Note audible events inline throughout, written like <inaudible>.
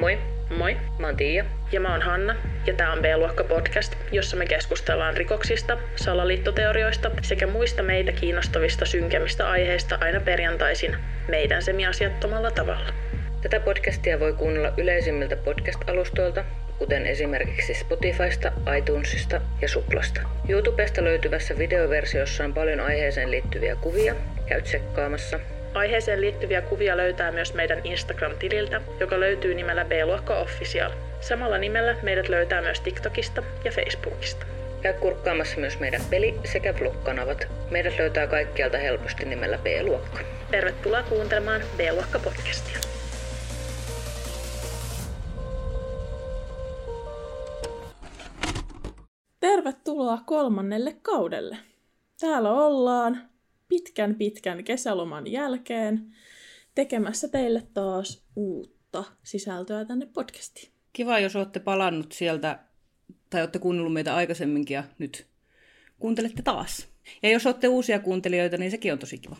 Moi, Moi, mä oon Tiia. ja mä oon Hanna, ja tää on B-luokka podcast, jossa me keskustellaan rikoksista, salaliittoteorioista sekä muista meitä kiinnostavista synkemmistä aiheista aina perjantaisin meidän semiasiattomalla tavalla. Tätä podcastia voi kuunnella yleisimmiltä podcast-alustoilta, kuten esimerkiksi Spotifysta, iTunesista ja Suplasta. YouTubesta löytyvässä videoversiossa on paljon aiheeseen liittyviä kuvia. Käy tsekkaamassa. Aiheeseen liittyviä kuvia löytää myös meidän Instagram-tililtä, joka löytyy nimellä B-luokka Official. Samalla nimellä meidät löytää myös TikTokista ja Facebookista. Käy kurkkaamassa myös meidän peli- sekä vlog-kanavat. Meidät löytää kaikkialta helposti nimellä B-luokka. Tervetuloa kuuntelemaan B-luokka podcastia. Tervetuloa kolmannelle kaudelle. Täällä ollaan pitkän pitkän kesäloman jälkeen tekemässä teille taas uutta sisältöä tänne podcastiin. Kiva, jos olette palannut sieltä, tai olette kuunnellut meitä aikaisemminkin ja nyt kuuntelette taas. Ja jos olette uusia kuuntelijoita, niin sekin on tosi kiva.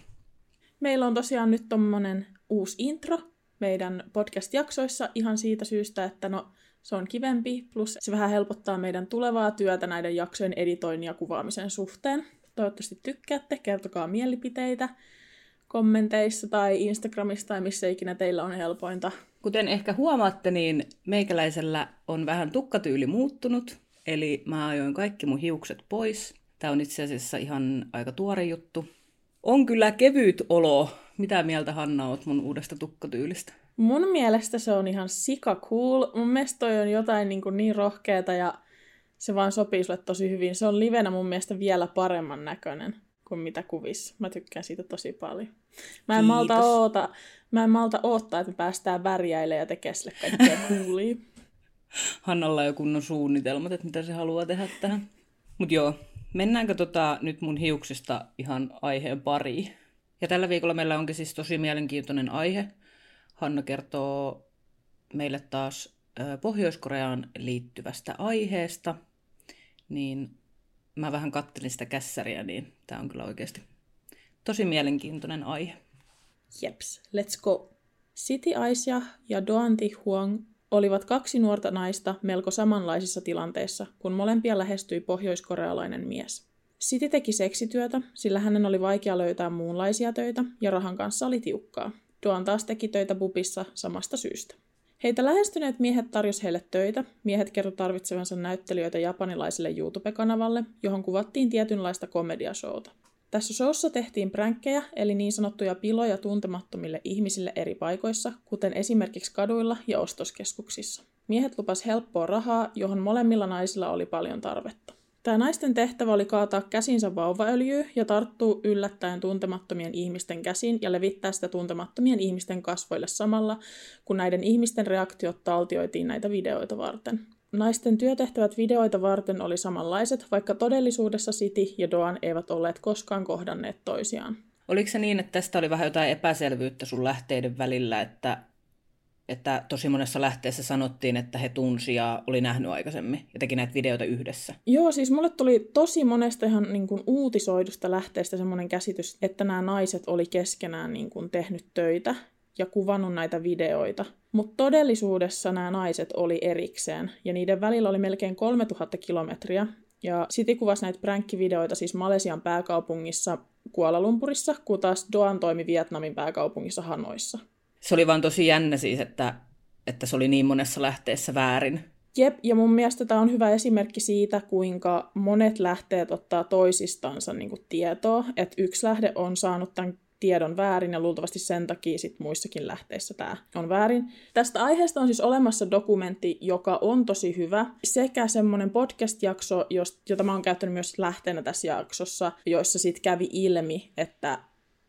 Meillä on tosiaan nyt tommonen uusi intro meidän podcast-jaksoissa ihan siitä syystä, että no se on kivempi, plus se vähän helpottaa meidän tulevaa työtä näiden jaksojen editoinnin ja kuvaamisen suhteen. Toivottavasti tykkäätte, kertokaa mielipiteitä kommenteissa tai Instagramissa tai missä ikinä teillä on helpointa. Kuten ehkä huomaatte, niin meikäläisellä on vähän tukkatyyli muuttunut, eli mä ajoin kaikki mun hiukset pois. Tämä on itse asiassa ihan aika tuore juttu. On kyllä kevyt olo. Mitä mieltä Hanna oot mun uudesta tukkatyylistä? Mun mielestä se on ihan sika cool. Mun mielestä toi on jotain niin, kuin niin rohkeata ja se vaan sopii sulle tosi hyvin. Se on livenä mun mielestä vielä paremman näköinen kuin mitä kuvissa. Mä tykkään siitä tosi paljon. Mä en, malta Kiitos. oota, mä en malta oottaa, että me päästään värjäilemään ja tekemään sille kaikkea coolia. <laughs> Hannalla on jo kunnon suunnitelmat, että mitä se haluaa tehdä tähän. Mut joo, mennäänkö tota nyt mun hiuksista ihan aiheen pariin? Ja tällä viikolla meillä onkin siis tosi mielenkiintoinen aihe. Hanna kertoo meille taas Pohjois-Koreaan liittyvästä aiheesta. Niin mä vähän kattelin sitä kässäriä, niin tää on kyllä oikeasti tosi mielenkiintoinen aihe. Jeps, let's go. Siti Aisha ja Doanti Huang olivat kaksi nuorta naista melko samanlaisissa tilanteissa, kun molempia lähestyi pohjoiskorealainen mies. Siti teki seksityötä, sillä hänen oli vaikea löytää muunlaisia töitä ja rahan kanssa oli tiukkaa. Doan taas teki töitä pubissa samasta syystä. Heitä lähestyneet miehet tarjosi heille töitä. Miehet kertoi tarvitsevansa näyttelijöitä japanilaiselle YouTube-kanavalle, johon kuvattiin tietynlaista komediashowta. Tässä showssa tehtiin pränkkejä, eli niin sanottuja piloja tuntemattomille ihmisille eri paikoissa, kuten esimerkiksi kaduilla ja ostoskeskuksissa. Miehet lupas helppoa rahaa, johon molemmilla naisilla oli paljon tarvetta. Tämä naisten tehtävä oli kaataa käsinsä vauvaöljyä ja tarttua yllättäen tuntemattomien ihmisten käsiin ja levittää sitä tuntemattomien ihmisten kasvoille samalla, kun näiden ihmisten reaktiot taltioitiin näitä videoita varten. Naisten työtehtävät videoita varten oli samanlaiset, vaikka todellisuudessa Siti ja Doan eivät olleet koskaan kohdanneet toisiaan. Oliko se niin, että tästä oli vähän jotain epäselvyyttä sun lähteiden välillä, että, että tosi monessa lähteessä sanottiin, että he tunsi ja oli nähnyt aikaisemmin ja teki näitä videoita yhdessä? Joo, siis mulle tuli tosi monesta ihan niin kuin uutisoidusta lähteestä semmoinen käsitys, että nämä naiset oli keskenään niin kuin tehnyt töitä ja kuvannut näitä videoita. Mutta todellisuudessa nämä naiset oli erikseen, ja niiden välillä oli melkein 3000 kilometriä. Ja Siti kuvasi näitä pränkkivideoita siis Malesian pääkaupungissa Kuala Lumpurissa, kun taas Doan toimi Vietnamin pääkaupungissa Hanoissa. Se oli vaan tosi jännä siis, että, että se oli niin monessa lähteessä väärin. Jep, ja mun mielestä tämä on hyvä esimerkki siitä, kuinka monet lähteet ottaa toisistansa niin kuin tietoa. Että yksi lähde on saanut tämän tiedon väärin ja luultavasti sen takia sit muissakin lähteissä tämä on väärin. Tästä aiheesta on siis olemassa dokumentti, joka on tosi hyvä, sekä semmoinen podcast-jakso, jota mä oon käyttänyt myös lähteenä tässä jaksossa, joissa sitten kävi ilmi, että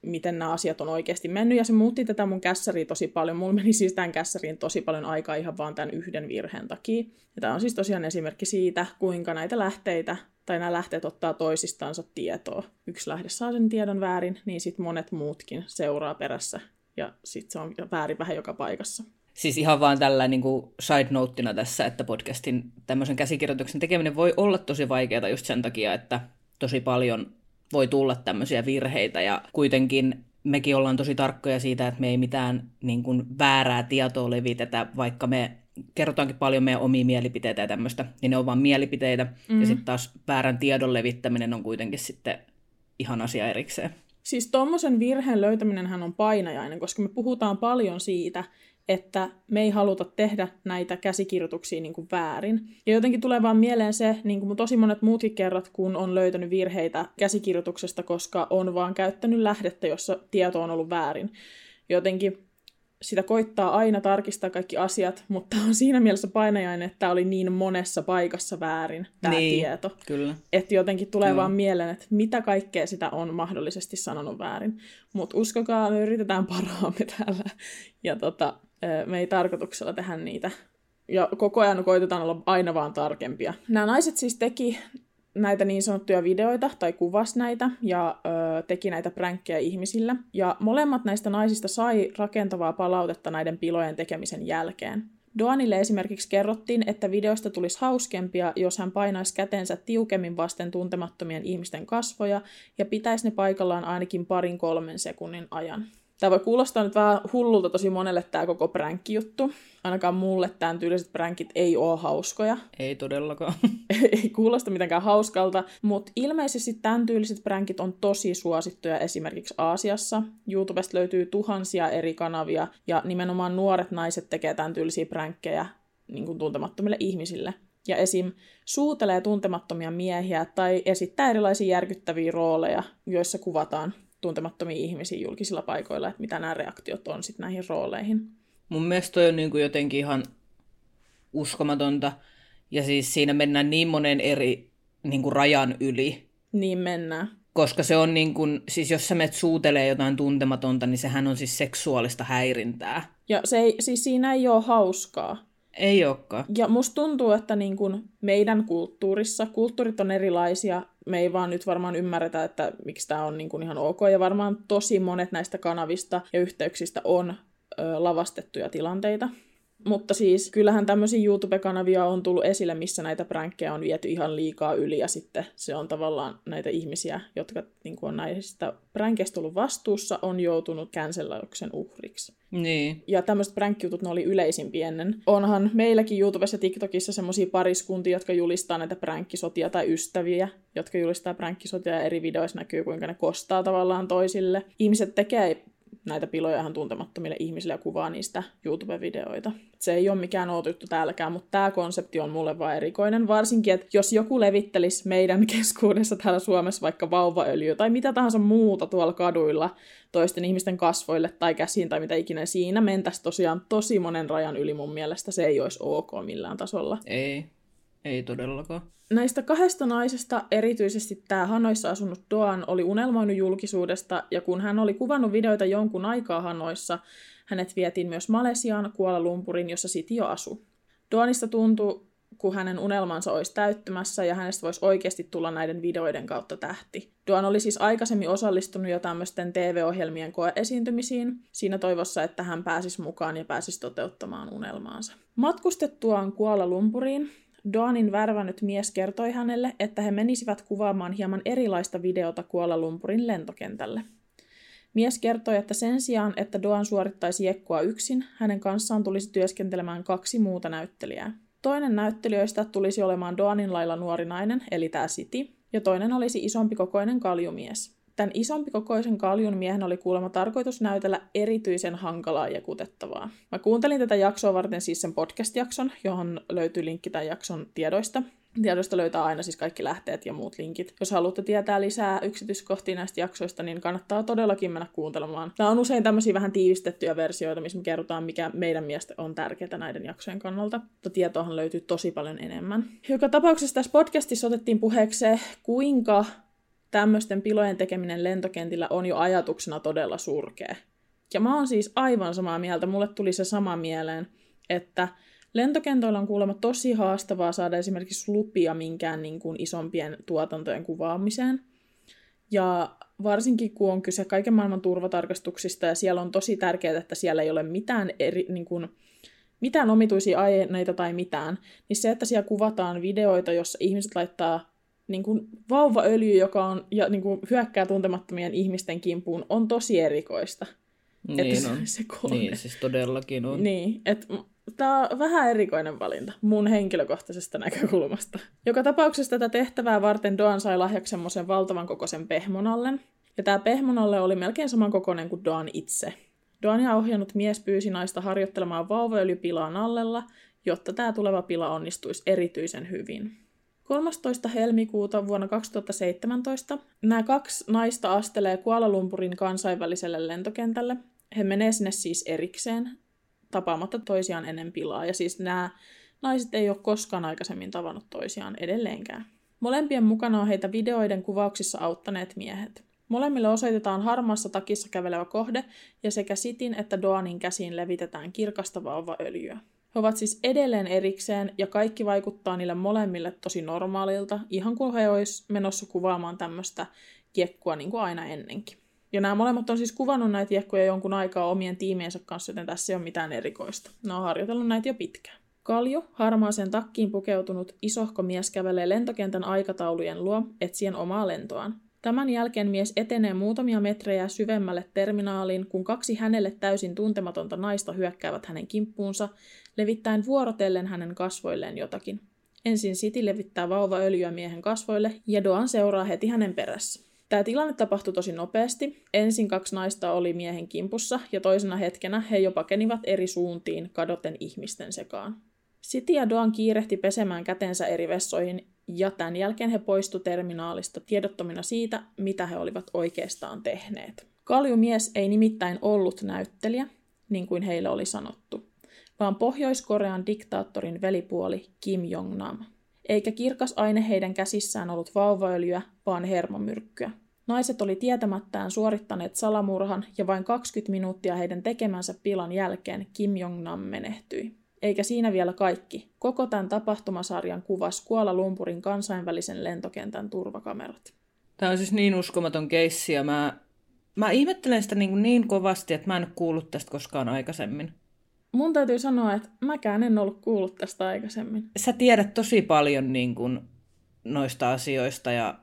miten nämä asiat on oikeasti mennyt, ja se muutti tätä mun kässäriä tosi paljon. Mulla meni siis tämän kässäriin tosi paljon aikaa ihan vaan tämän yhden virheen takia. Ja tämä on siis tosiaan esimerkki siitä, kuinka näitä lähteitä, tai nämä lähteet ottaa toisistansa tietoa. Yksi lähde saa sen tiedon väärin, niin sitten monet muutkin seuraa perässä, ja sitten se on väärin vähän joka paikassa. Siis ihan vaan tällä niin kuin side noteina tässä, että podcastin tämmöisen käsikirjoituksen tekeminen voi olla tosi vaikeaa just sen takia, että tosi paljon voi tulla tämmöisiä virheitä ja kuitenkin mekin ollaan tosi tarkkoja siitä, että me ei mitään niin kuin, väärää tietoa levitetä, vaikka me kerrotaankin paljon meidän omia mielipiteitä ja tämmöistä, niin ne on vain mielipiteitä. Mm-hmm. Ja sitten taas väärän tiedon levittäminen on kuitenkin sitten ihan asia erikseen. Siis tuommoisen virheen löytäminen on painajainen, koska me puhutaan paljon siitä, että me ei haluta tehdä näitä käsikirjoituksia niin kuin väärin. Ja jotenkin tulee vaan mieleen se, niin kuin tosi monet muutkin kerrat, kun on löytänyt virheitä käsikirjoituksesta, koska on vaan käyttänyt lähdettä, jossa tieto on ollut väärin. Jotenkin sitä koittaa aina tarkistaa kaikki asiat, mutta on siinä mielessä painajainen, että tämä oli niin monessa paikassa väärin tämä niin, tieto. Kyllä. Että jotenkin tulee kyllä. vaan mieleen, että mitä kaikkea sitä on mahdollisesti sanonut väärin. Mutta uskokaa, me yritetään parhaamme täällä. Ja tota, me ei tarkoituksella tehdä niitä. Ja koko ajan koitetaan olla aina vaan tarkempia. Nämä naiset siis teki näitä niin sanottuja videoita tai kuvas näitä ja ö, teki näitä pränkkejä ihmisille. Ja molemmat näistä naisista sai rakentavaa palautetta näiden pilojen tekemisen jälkeen. Doanille esimerkiksi kerrottiin, että videosta tulisi hauskempia, jos hän painaisi kätensä tiukemmin vasten tuntemattomien ihmisten kasvoja ja pitäisi ne paikallaan ainakin parin kolmen sekunnin ajan. Tämä voi kuulostaa nyt vähän hullulta tosi monelle tämä koko pränkki-juttu. Ainakaan mulle tämän tyyliset pränkit ei ole hauskoja. <laughs> Ei todellakaan. ei kuulosta mitenkään hauskalta, mutta ilmeisesti tämän tyyliset pränkit on tosi suosittuja esimerkiksi Aasiassa. YouTubesta löytyy tuhansia eri kanavia ja nimenomaan nuoret naiset tekee tämän tyylisiä pränkkejä niin kuin tuntemattomille ihmisille. Ja esim. suutelee tuntemattomia miehiä tai esittää erilaisia järkyttäviä rooleja, joissa kuvataan tuntemattomia ihmisiä julkisilla paikoilla, että mitä nämä reaktiot on sitten näihin rooleihin. Mun mielestä toi on niin kuin jotenkin ihan uskomatonta. Ja siis siinä mennään niin monen eri niin kuin rajan yli. Niin mennään. Koska se on niin kuin, siis jos sä menet suutelee jotain tuntematonta, niin sehän on siis seksuaalista häirintää. Ja se ei, siis siinä ei ole hauskaa. Ei olekaan. Ja musta tuntuu, että niin kuin meidän kulttuurissa, kulttuurit on erilaisia, me ei vaan nyt varmaan ymmärretä, että miksi tämä on niin kuin ihan ok, ja varmaan tosi monet näistä kanavista ja yhteyksistä on ö, lavastettuja tilanteita. Mutta siis kyllähän tämmöisiä YouTube-kanavia on tullut esille, missä näitä pränkkejä on viety ihan liikaa yli ja sitten se on tavallaan näitä ihmisiä, jotka niin on näistä pränkeistä ollut vastuussa, on joutunut cancellauksen uhriksi. Niin. Ja tämmöiset pränkkiutut, ne oli yleisimpiä ennen. Onhan meilläkin YouTubessa ja TikTokissa semmoisia pariskuntia, jotka julistaa näitä pränkkisotia tai ystäviä, jotka julistaa pränkkisotia ja eri videoissa näkyy, kuinka ne kostaa tavallaan toisille. Ihmiset tekee näitä piloja ihan tuntemattomille ihmisille ja kuvaa niistä YouTube-videoita. Se ei ole mikään outo juttu täälläkään, mutta tämä konsepti on mulle vaan erikoinen. Varsinkin, että jos joku levittelisi meidän <laughs> keskuudessa täällä Suomessa vaikka vauvaöljyä tai mitä tahansa muuta tuolla kaduilla toisten ihmisten kasvoille tai käsiin tai mitä ikinä siinä mentäisi tosiaan tosi monen rajan yli mun mielestä. Se ei olisi ok millään tasolla. Ei. Ei todellakaan. Näistä kahdesta naisesta erityisesti tämä Hanoissa asunut Doan oli unelmoinut julkisuudesta, ja kun hän oli kuvannut videoita jonkun aikaa Hanoissa, hänet vietiin myös Malesiaan, Kuala Lumpurin, jossa Siti jo asui. Doanista tuntui, kun hänen unelmansa olisi täyttymässä ja hänestä voisi oikeasti tulla näiden videoiden kautta tähti. Duan oli siis aikaisemmin osallistunut jo tämmöisten TV-ohjelmien koeesiintymisiin, siinä toivossa, että hän pääsisi mukaan ja pääsisi toteuttamaan unelmaansa. Matkustettuaan Kuala Lumpuriin Doanin värvännyt mies kertoi hänelle, että he menisivät kuvaamaan hieman erilaista videota Kuala Lumpurin lentokentälle. Mies kertoi, että sen sijaan, että Doan suorittaisi jekkua yksin, hänen kanssaan tulisi työskentelemään kaksi muuta näyttelijää. Toinen näyttelijöistä tulisi olemaan Doanin lailla nuori nainen, eli tämä City, ja toinen olisi isompi kokoinen kaljumies. Tämän isompi kokoisen kaljun miehen oli kuulemma tarkoitus näytellä erityisen hankalaa ja kutettavaa. Mä kuuntelin tätä jaksoa varten siis sen podcast-jakson, johon löytyy linkki tämän jakson tiedoista. Tiedoista löytää aina siis kaikki lähteet ja muut linkit. Jos haluatte tietää lisää yksityiskohtia näistä jaksoista, niin kannattaa todellakin mennä kuuntelemaan. Nämä on usein tämmöisiä vähän tiivistettyjä versioita, missä me kerrotaan, mikä meidän mielestä on tärkeää näiden jaksojen kannalta. Mutta tietoahan löytyy tosi paljon enemmän. Joka tapauksessa tässä podcastissa otettiin puheeksi se, kuinka tämmöisten pilojen tekeminen lentokentillä on jo ajatuksena todella surkea. Ja mä oon siis aivan samaa mieltä, mulle tuli se sama mieleen, että lentokentoilla on kuulemma tosi haastavaa saada esimerkiksi lupia minkään niin kuin isompien tuotantojen kuvaamiseen. Ja varsinkin kun on kyse kaiken maailman turvatarkastuksista ja siellä on tosi tärkeää, että siellä ei ole mitään, eri, niin kuin, mitään omituisia aineita tai mitään, niin se, että siellä kuvataan videoita, jossa ihmiset laittaa niin kuin vauvaöljy, joka on, ja niin kuin hyökkää tuntemattomien ihmisten kimpuun, on tosi erikoista. Niin että se, on. se. Niin, siis todellakin on. Niin, että tämä on vähän erikoinen valinta mun henkilökohtaisesta näkökulmasta. Joka tapauksessa tätä tehtävää varten Doan sai lahjaksi semmoisen valtavan kokoisen pehmonallen. Ja tämä pehmonalle oli melkein saman kokoinen kuin Doan itse. Doania ohjannut mies pyysi naista harjoittelemaan vauvaöljypilaa nallella, jotta tämä tuleva pila onnistuisi erityisen hyvin. 13. helmikuuta vuonna 2017 nämä kaksi naista astelee Kuala Lumpurin kansainväliselle lentokentälle. He menee sinne siis erikseen, tapaamatta toisiaan ennen pilaa. Ja siis nämä naiset ei ole koskaan aikaisemmin tavannut toisiaan edelleenkään. Molempien mukana on heitä videoiden kuvauksissa auttaneet miehet. Molemmille osoitetaan harmaassa takissa kävelevä kohde ja sekä Sitin että Doanin käsiin levitetään kirkasta vauvaöljyä. He ovat siis edelleen erikseen ja kaikki vaikuttaa niille molemmille tosi normaalilta, ihan kuin he olisi menossa kuvaamaan tämmöistä kiekkua niin kuin aina ennenkin. Ja nämä molemmat on siis kuvannut näitä kiekkoja jonkun aikaa omien tiimiensä kanssa, joten tässä ei ole mitään erikoista. Ne on harjoitellut näitä jo pitkään. Kalju, harmaaseen takkiin pukeutunut isohko mies kävelee lentokentän aikataulujen luo etsien omaa lentoaan. Tämän jälkeen mies etenee muutamia metrejä syvemmälle terminaaliin, kun kaksi hänelle täysin tuntematonta naista hyökkäävät hänen kimppuunsa, levittäen vuorotellen hänen kasvoilleen jotakin. Ensin Siti levittää vauvaöljyä miehen kasvoille ja Doan seuraa heti hänen perässä. Tämä tilanne tapahtui tosi nopeasti. Ensin kaksi naista oli miehen kimpussa ja toisena hetkenä he jopa pakenivat eri suuntiin kadoten ihmisten sekaan. Siti ja Doan kiirehti pesemään kätensä eri vessoihin ja tämän jälkeen he poistu terminaalista tiedottomina siitä, mitä he olivat oikeastaan tehneet. Kaljumies ei nimittäin ollut näyttelijä, niin kuin heille oli sanottu, vaan Pohjois-Korean diktaattorin velipuoli Kim Jong-nam. Eikä kirkas aine heidän käsissään ollut vauvaöljyä, vaan hermomyrkkyä. Naiset oli tietämättään suorittaneet salamurhan ja vain 20 minuuttia heidän tekemänsä pilan jälkeen Kim Jong-nam menehtyi. Eikä siinä vielä kaikki. Koko tämän tapahtumasarjan kuvasi Kuala Lumpurin kansainvälisen lentokentän turvakamerat. Tämä on siis niin uskomaton keissi ja mä, mä ihmettelen sitä niin, niin kovasti, että mä en kuullut tästä koskaan aikaisemmin. Mun täytyy sanoa, että mäkään en ollut kuullut tästä aikaisemmin. Sä tiedät tosi paljon niin kuin, noista asioista ja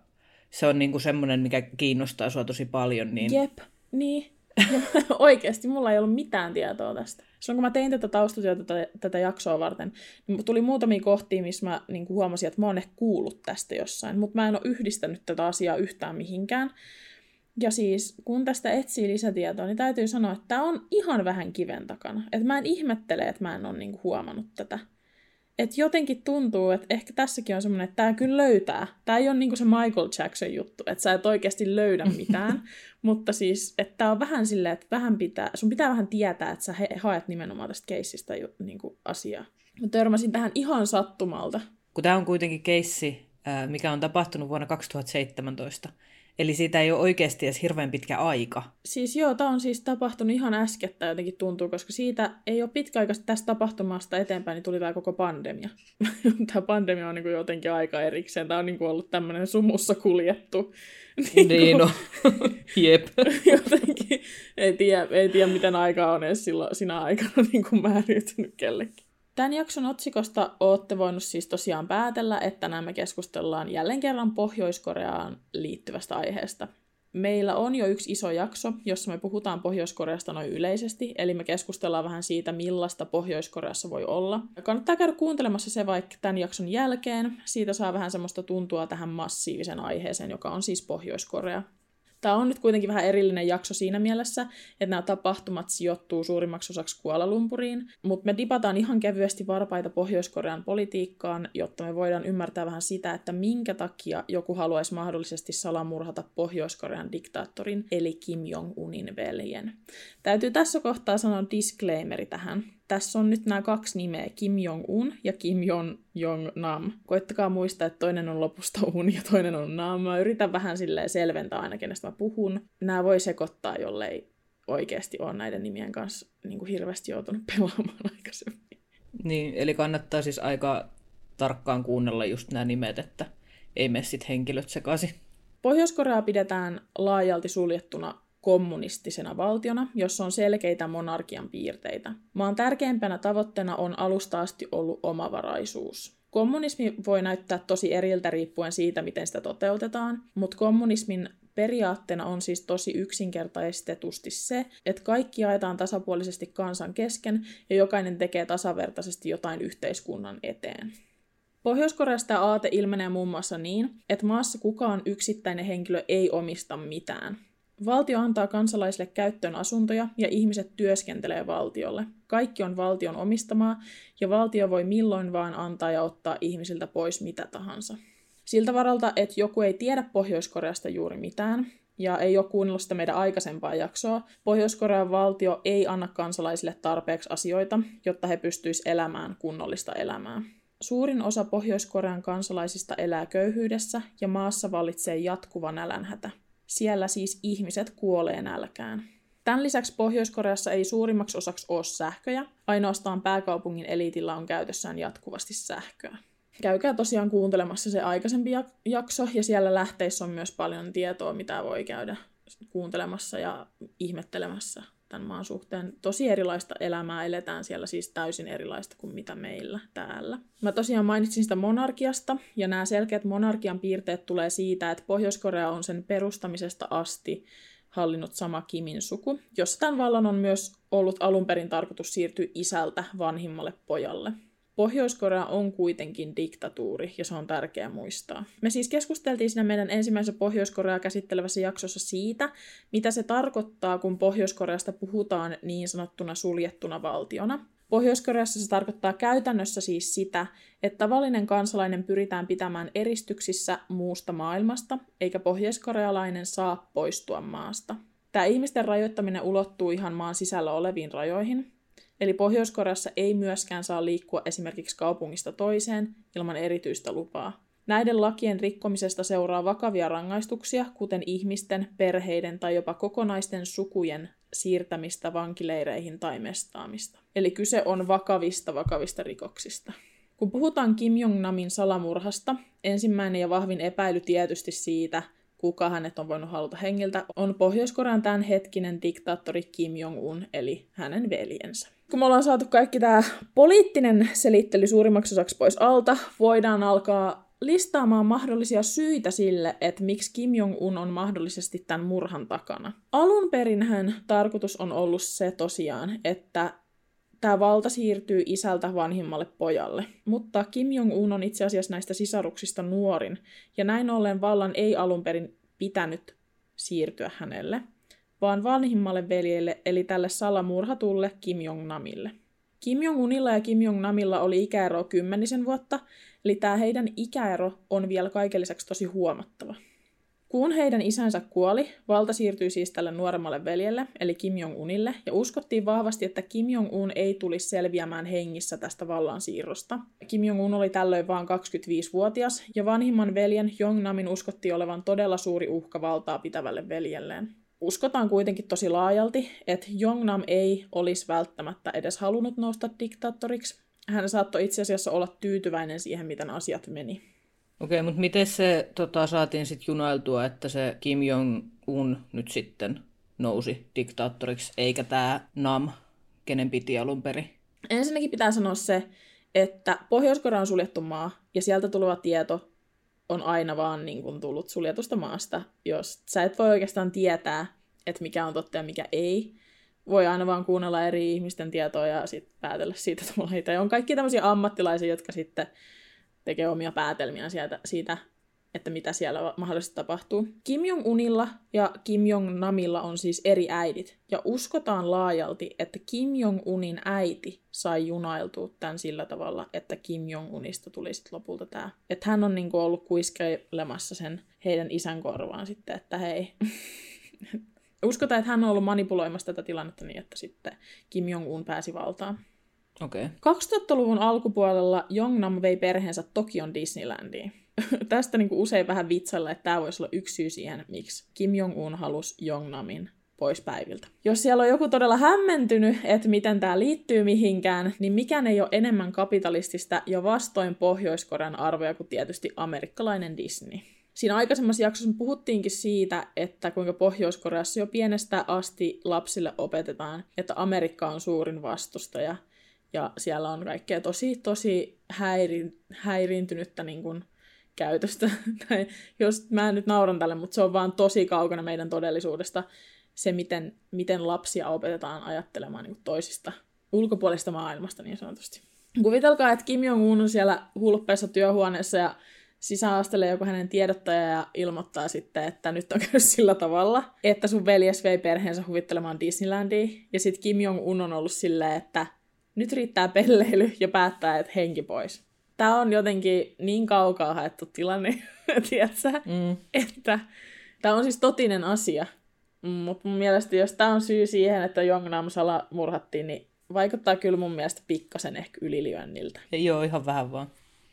se on niin kuin semmoinen, mikä kiinnostaa sua tosi paljon. Niin... Jep, niin. <laughs> Oikeasti mulla ei ollut mitään tietoa tästä. Silloin kun mä tein tätä taustatyötä tätä, tätä jaksoa varten, niin tuli muutamia kohtia, missä mä niin huomasin, että mä oon ehkä kuullut tästä jossain, mutta mä en ole yhdistänyt tätä asiaa yhtään mihinkään. Ja siis, kun tästä etsii lisätietoa, niin täytyy sanoa, että tämä on ihan vähän kiven takana. Että mä en ihmettele, että mä en ole niinku huomannut tätä. Että jotenkin tuntuu, että ehkä tässäkin on semmoinen, että tämä kyllä löytää. Tämä ei ole niinku se Michael Jackson juttu, että sä et oikeasti löydä <laughs> mitään. mutta siis, että tämä on vähän silleen, että vähän pitää, sun pitää vähän tietää, että sä haet nimenomaan tästä keissistä niinku asiaa. Mä törmäsin tähän ihan sattumalta. Kun tämä on kuitenkin keissi, mikä on tapahtunut vuonna 2017, Eli siitä ei ole oikeasti edes hirveän pitkä aika. Siis joo, tämä on siis tapahtunut ihan äskettä jotenkin tuntuu, koska siitä ei ole pitkäaikaisesti tästä tapahtumasta eteenpäin, niin tuli tämä koko pandemia. <laughs> tämä pandemia on niin kuin jotenkin aika erikseen. Tämä on niin kuin ollut tämmöinen sumussa kuljettu. <laughs> Niin, niin no, <laughs> jep. jotenkin ei tiedä, ei tiedä, miten aika on edes silloin, sinä aikana niin kuin määriytynyt kellekin. Tämän jakson otsikosta olette voinut siis tosiaan päätellä, että nämä keskustellaan jälleen kerran Pohjois-Koreaan liittyvästä aiheesta. Meillä on jo yksi iso jakso, jossa me puhutaan Pohjois-Koreasta noin yleisesti, eli me keskustellaan vähän siitä, millaista Pohjois-Koreassa voi olla. Kannattaa käydä kuuntelemassa se vaikka tämän jakson jälkeen. Siitä saa vähän semmoista tuntua tähän massiivisen aiheeseen, joka on siis Pohjois-Korea. Tämä on nyt kuitenkin vähän erillinen jakso siinä mielessä, että nämä tapahtumat sijoittuu suurimmaksi osaksi Kuala Lumpuriin, mutta me dipataan ihan kevyesti varpaita Pohjois-Korean politiikkaan, jotta me voidaan ymmärtää vähän sitä, että minkä takia joku haluaisi mahdollisesti salamurhata Pohjois-Korean diktaattorin, eli Kim Jong-unin veljen. Täytyy tässä kohtaa sanoa disclaimeri tähän tässä on nyt nämä kaksi nimeä, Kim Jong-un ja Kim Jong-nam. Koittakaa muistaa, että toinen on lopusta un ja toinen on nam. Mä yritän vähän silleen selventää aina, kenestä mä puhun. Nämä voi sekoittaa, jollei oikeasti ole näiden nimien kanssa niin kuin hirveästi joutunut <laughs> pelaamaan aikaisemmin. Niin, eli kannattaa siis aika tarkkaan kuunnella just nämä nimet, että ei mene sitten henkilöt sekaisin. Pohjois-Korea pidetään laajalti suljettuna kommunistisena valtiona, jossa on selkeitä monarkian piirteitä. Maan tärkeimpänä tavoitteena on alusta asti ollut omavaraisuus. Kommunismi voi näyttää tosi eriltä riippuen siitä, miten sitä toteutetaan, mutta kommunismin periaatteena on siis tosi yksinkertaistetusti se, että kaikki jaetaan tasapuolisesti kansan kesken ja jokainen tekee tasavertaisesti jotain yhteiskunnan eteen. Pohjois-Koreasta aate ilmenee muun muassa niin, että maassa kukaan yksittäinen henkilö ei omista mitään. Valtio antaa kansalaisille käyttöön asuntoja ja ihmiset työskentelee valtiolle. Kaikki on valtion omistamaa ja valtio voi milloin vaan antaa ja ottaa ihmisiltä pois mitä tahansa. Siltä varalta, että joku ei tiedä Pohjois-Koreasta juuri mitään ja ei ole kuunnellut sitä meidän aikaisempaa jaksoa, Pohjois-Korean valtio ei anna kansalaisille tarpeeksi asioita, jotta he pystyisivät elämään kunnollista elämää. Suurin osa Pohjois-Korean kansalaisista elää köyhyydessä ja maassa vallitsee jatkuva nälänhätä. Siellä siis ihmiset kuolee nälkään. Tämän lisäksi Pohjois-Koreassa ei suurimmaksi osaksi ole sähköjä, ainoastaan pääkaupungin eliitillä on käytössään jatkuvasti sähköä. Käykää tosiaan kuuntelemassa se aikaisempi jakso, ja siellä lähteissä on myös paljon tietoa, mitä voi käydä kuuntelemassa ja ihmettelemässä tämän maan suhteen. Tosi erilaista elämää eletään siellä, siis täysin erilaista kuin mitä meillä täällä. Mä tosiaan mainitsin sitä monarkiasta, ja nämä selkeät monarkian piirteet tulee siitä, että Pohjois-Korea on sen perustamisesta asti hallinnut sama Kimin suku, jossa tämän vallan on myös ollut alun perin tarkoitus siirtyä isältä vanhimmalle pojalle. Pohjois-Korea on kuitenkin diktatuuri, ja se on tärkeää muistaa. Me siis keskusteltiin siinä meidän ensimmäisessä Pohjois-Koreaa käsittelevässä jaksossa siitä, mitä se tarkoittaa, kun Pohjois-Koreasta puhutaan niin sanottuna suljettuna valtiona. Pohjois-Koreassa se tarkoittaa käytännössä siis sitä, että tavallinen kansalainen pyritään pitämään eristyksissä muusta maailmasta, eikä pohjoiskorealainen saa poistua maasta. Tämä ihmisten rajoittaminen ulottuu ihan maan sisällä oleviin rajoihin, Eli Pohjois-Koreassa ei myöskään saa liikkua esimerkiksi kaupungista toiseen ilman erityistä lupaa. Näiden lakien rikkomisesta seuraa vakavia rangaistuksia, kuten ihmisten, perheiden tai jopa kokonaisten sukujen siirtämistä vankileireihin tai mestaamista. Eli kyse on vakavista vakavista rikoksista. Kun puhutaan Kim Jong-namin salamurhasta, ensimmäinen ja vahvin epäily tietysti siitä, kuka hänet on voinut haluta hengiltä, on Pohjois-Korean tämänhetkinen diktaattori Kim Jong-un, eli hänen veljensä kun me ollaan saatu kaikki tämä poliittinen selittely suurimmaksi osaksi pois alta, voidaan alkaa listaamaan mahdollisia syitä sille, että miksi Kim Jong-un on mahdollisesti tämän murhan takana. Alun perinhän tarkoitus on ollut se tosiaan, että tämä valta siirtyy isältä vanhimmalle pojalle. Mutta Kim Jong-un on itse asiassa näistä sisaruksista nuorin, ja näin ollen vallan ei alun perin pitänyt siirtyä hänelle vaan vanhimmalle veljelle eli tälle salamurhatulle Kim Jong-namille. Kim Jong-unilla ja Kim Jong-namilla oli ikäero kymmenisen vuotta, eli tämä heidän ikäero on vielä kaiken lisäksi tosi huomattava. Kun heidän isänsä kuoli, valta siirtyi siis tälle nuoremmalle veljelle, eli Kim Jong-unille, ja uskottiin vahvasti, että Kim Jong-un ei tulisi selviämään hengissä tästä vallansiirrosta. Kim Jong-un oli tällöin vain 25-vuotias, ja vanhimman veljen Jong-namin uskottiin olevan todella suuri uhka valtaa pitävälle veljelleen uskotaan kuitenkin tosi laajalti, että Jongnam ei olisi välttämättä edes halunnut nousta diktaattoriksi. Hän saattoi itse asiassa olla tyytyväinen siihen, miten asiat meni. Okei, okay, mutta miten se tota, saatiin sitten junailtua, että se Kim Jong-un nyt sitten nousi diktaattoriksi, eikä tämä Nam, kenen piti alun perin? Ensinnäkin pitää sanoa se, että Pohjois-Korea on suljettu maa, ja sieltä tuleva tieto on aina vaan niin kuin tullut suljetusta maasta, jos sä et voi oikeastaan tietää, että mikä on totta ja mikä ei. Voi aina vaan kuunnella eri ihmisten tietoa ja sitten päätellä siitä, että on kaikki tämmöisiä ammattilaisia, jotka sitten tekee omia päätelmiä sieltä, siitä, että mitä siellä mahdollisesti tapahtuu. Kim Jong-unilla ja Kim Jong-namilla on siis eri äidit, ja uskotaan laajalti, että Kim Jong-unin äiti sai junailtua tämän sillä tavalla, että Kim Jong-unista tuli sitten lopulta tämä. Että hän on niinku ollut kuiskeilemassa sen heidän isän korvaan sitten, että hei, <laughs> uskotaan, että hän on ollut manipuloimassa tätä tilannetta niin, että sitten Kim Jong-un pääsi valtaan. Okay. 2000-luvun alkupuolella Jongnam vei perheensä Tokion Disneylandiin. <laughs> Tästä niin kuin usein vähän vitsalla, että tämä voisi olla yksi syy siihen, miksi Kim Jong-un halusi Jongnamin pois päiviltä. Jos siellä on joku todella hämmentynyt, että miten tämä liittyy mihinkään, niin mikään ei ole enemmän kapitalistista ja vastoin Pohjois-Korean arvoja kuin tietysti amerikkalainen Disney. Siinä aikaisemmassa jaksossa puhuttiinkin siitä, että kuinka Pohjois-Koreassa jo pienestä asti lapsille opetetaan, että Amerikka on suurin vastustaja Ja siellä on kaikkea tosi, tosi häiri, häiriintynyttä niin kuin, käytöstä. <laughs> tai jos mä nyt nauran tälle, mutta se on vaan tosi kaukana meidän todellisuudesta se, miten, miten lapsia opetetaan ajattelemaan niin toisista ulkopuolista maailmasta niin sanotusti. Kuvitelkaa, että Kim Jong-un on siellä hulppeessa työhuoneessa ja sisäastelee joku hänen tiedottaja ja ilmoittaa sitten, että nyt on <laughs> käynyt sillä tavalla, että sun veljes vei perheensä huvittelemaan Disneylandiin. Ja sitten Kim Jong-un on ollut silleen, että nyt riittää pelleily ja päättää, että henki pois. Tämä on jotenkin niin kaukaa haettu tilanne, <laughs> tiedätkö? Mm. Että tämä on siis totinen asia. Mutta mun mielestä, jos tämä on syy siihen, että Jongnam Sala murhattiin, niin vaikuttaa kyllä mun mielestä pikkasen ehkä ylilyönniltä. Ja joo, ihan vähän vaan.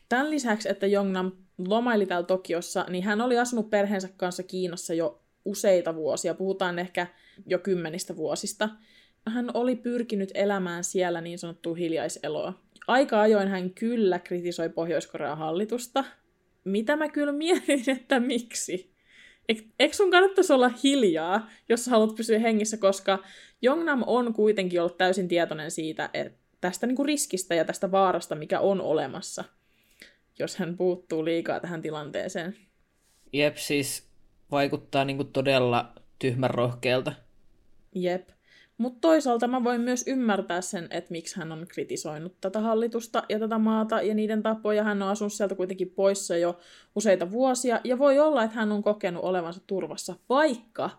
Tämän lisäksi, että Jongnam lomaili täällä Tokiossa, niin hän oli asunut perheensä kanssa Kiinassa jo useita vuosia. Puhutaan ehkä jo kymmenistä vuosista. Hän oli pyrkinyt elämään siellä niin sanottua hiljaiseloa. Aika ajoin hän kyllä kritisoi Pohjois-Korean hallitusta. Mitä mä kyllä mietin, <laughs> että miksi? Eikö sun kannattaisi olla hiljaa, jos haluat pysyä hengissä, koska Jongnam on kuitenkin ollut täysin tietoinen siitä, että tästä niinku riskistä ja tästä vaarasta, mikä on olemassa, jos hän puuttuu liikaa tähän tilanteeseen. Jep, siis vaikuttaa niinku todella tyhmän rohkealta. Jep. Mutta toisaalta mä voin myös ymmärtää sen, että miksi hän on kritisoinut tätä hallitusta ja tätä maata ja niiden tapoja. Hän on asunut sieltä kuitenkin poissa jo useita vuosia, ja voi olla, että hän on kokenut olevansa turvassa, vaikka